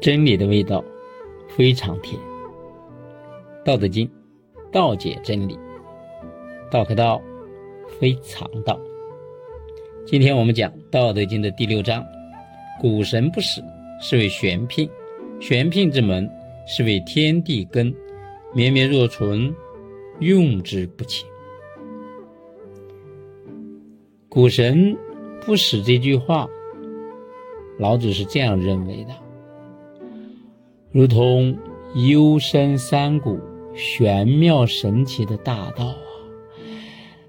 真理的味道非常甜。《道德经》道解真理，道可道非常道。今天我们讲《道德经》的第六章：谷神不死，是为玄牝；玄牝之门，是为天地根。绵绵若存，用之不竭。谷神不死这句话，老子是这样认为的：如同幽深山谷、玄妙神奇的大道啊，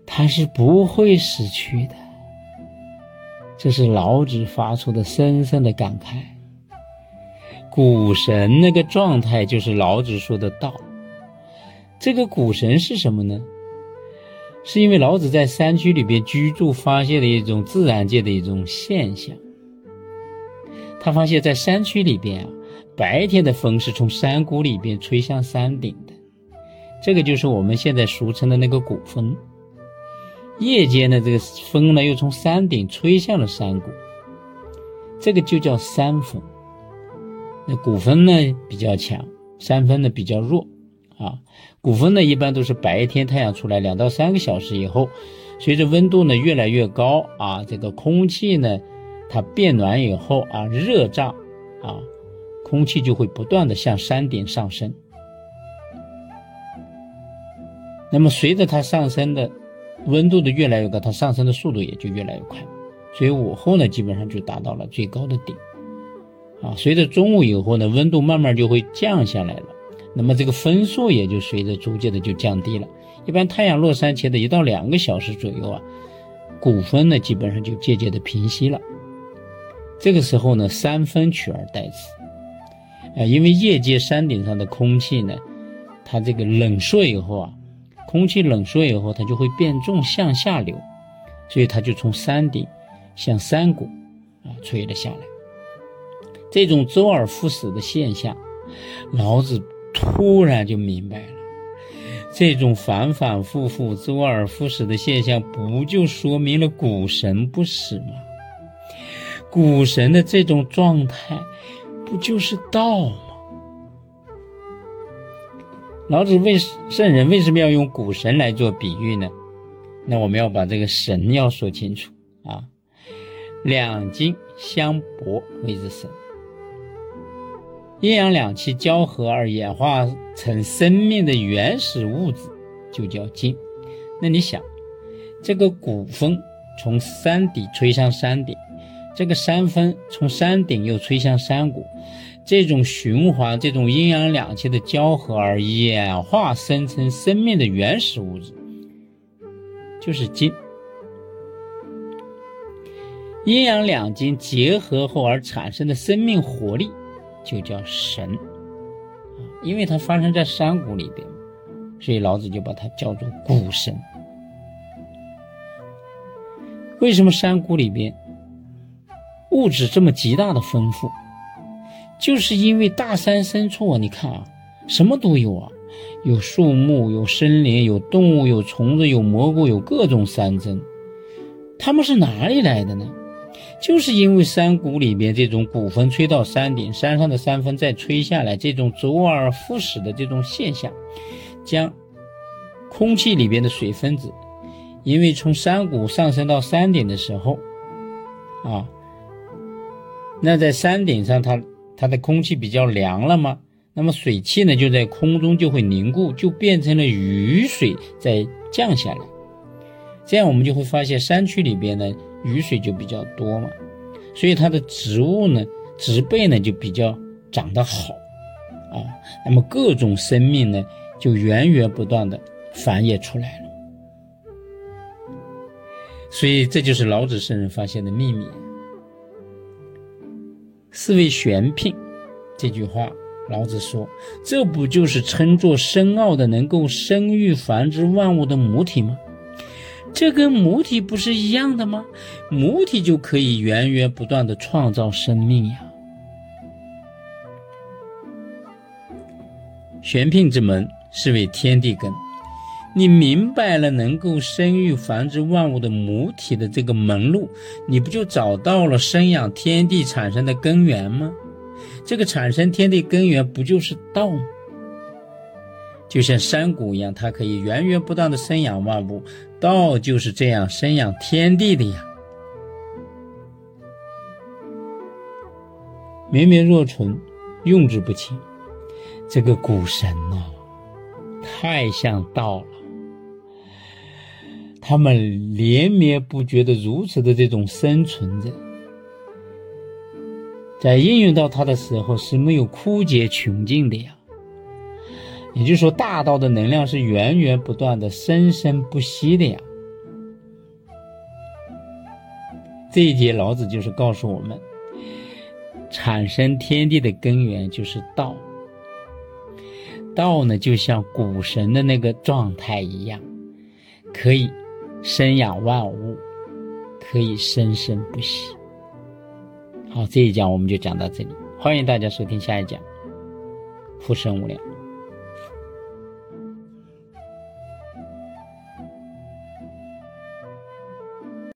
它是不会死去的。这是老子发出的深深的感慨。谷神那个状态，就是老子说的道。这个谷神是什么呢？是因为老子在山区里边居住，发现的一种自然界的一种现象。他发现，在山区里边啊，白天的风是从山谷里边吹向山顶的，这个就是我们现在俗称的那个谷风。夜间呢，这个风呢又从山顶吹向了山谷，这个就叫山风。那谷风呢比较强，山风呢比较弱，啊，谷风呢一般都是白天太阳出来两到三个小时以后，随着温度呢越来越高啊，这个空气呢它变暖以后啊，热胀啊，空气就会不断的向山顶上升。那么随着它上升的。温度的越来越高，它上升的速度也就越来越快，所以午后呢，基本上就达到了最高的顶。啊，随着中午以后呢，温度慢慢就会降下来了，那么这个风速也就随着逐渐的就降低了。一般太阳落山前的一到两个小时左右啊，谷风呢基本上就渐渐的平息了。这个时候呢，山风取而代之。啊，因为夜间山顶上的空气呢，它这个冷缩以后啊。空气冷缩以后，它就会变重向下流，所以它就从山顶向山谷啊吹了下来。这种周而复始的现象，老子突然就明白了：这种反反复复、周而复始的现象，不就说明了古神不死吗？古神的这种状态，不就是道吗？老子为圣人为什么要用谷神来做比喻呢？那我们要把这个神要说清楚啊。两精相搏谓之神，阴阳两气交合而演化成生命的原始物质就叫精。那你想，这个谷风从山底吹向山顶，这个山风从山顶又吹向山谷。这种循环，这种阴阳两气的交合而演化生成生命的原始物质，就是金。阴阳两金结合后而产生的生命活力，就叫神。因为它发生在山谷里边，所以老子就把它叫做谷神。为什么山谷里边物质这么极大的丰富？就是因为大山深处啊，你看啊，什么都有啊，有树木，有森林，有动物，有虫子，有蘑菇，有各种山珍。它们是哪里来的呢？就是因为山谷里边这种谷风吹到山顶，山上的山风再吹下来，这种周而复始的这种现象，将空气里边的水分子，因为从山谷上升到山顶的时候，啊，那在山顶上它。它的空气比较凉了吗？那么水汽呢就在空中就会凝固，就变成了雨水在降下来。这样我们就会发现山区里边呢雨水就比较多嘛，所以它的植物呢植被呢就比较长得好啊。那么各种生命呢就源源不断的繁衍出来了。所以这就是老子圣人发现的秘密。是为玄牝，这句话，老子说，这不就是称作深奥的能够生育繁殖万物的母体吗？这跟母体不是一样的吗？母体就可以源源不断的创造生命呀。玄牝之门是为天地根。你明白了能够生育繁殖万物的母体的这个门路，你不就找到了生养天地产生的根源吗？这个产生天地根源不就是道吗？就像山谷一样，它可以源源不断的生养万物，道就是这样生养天地的呀。绵绵若存，用之不勤。这个古神呐，太像道了。他们连绵不绝的如此的这种生存着，在应用到它的时候是没有枯竭穷尽的呀。也就是说，大道的能量是源源不断的、生生不息的呀。这一节老子就是告诉我们，产生天地的根源就是道。道呢，就像古神的那个状态一样，可以生养万物，可以生生不息。好，这一讲我们就讲到这里，欢迎大家收听下一讲，复生无量。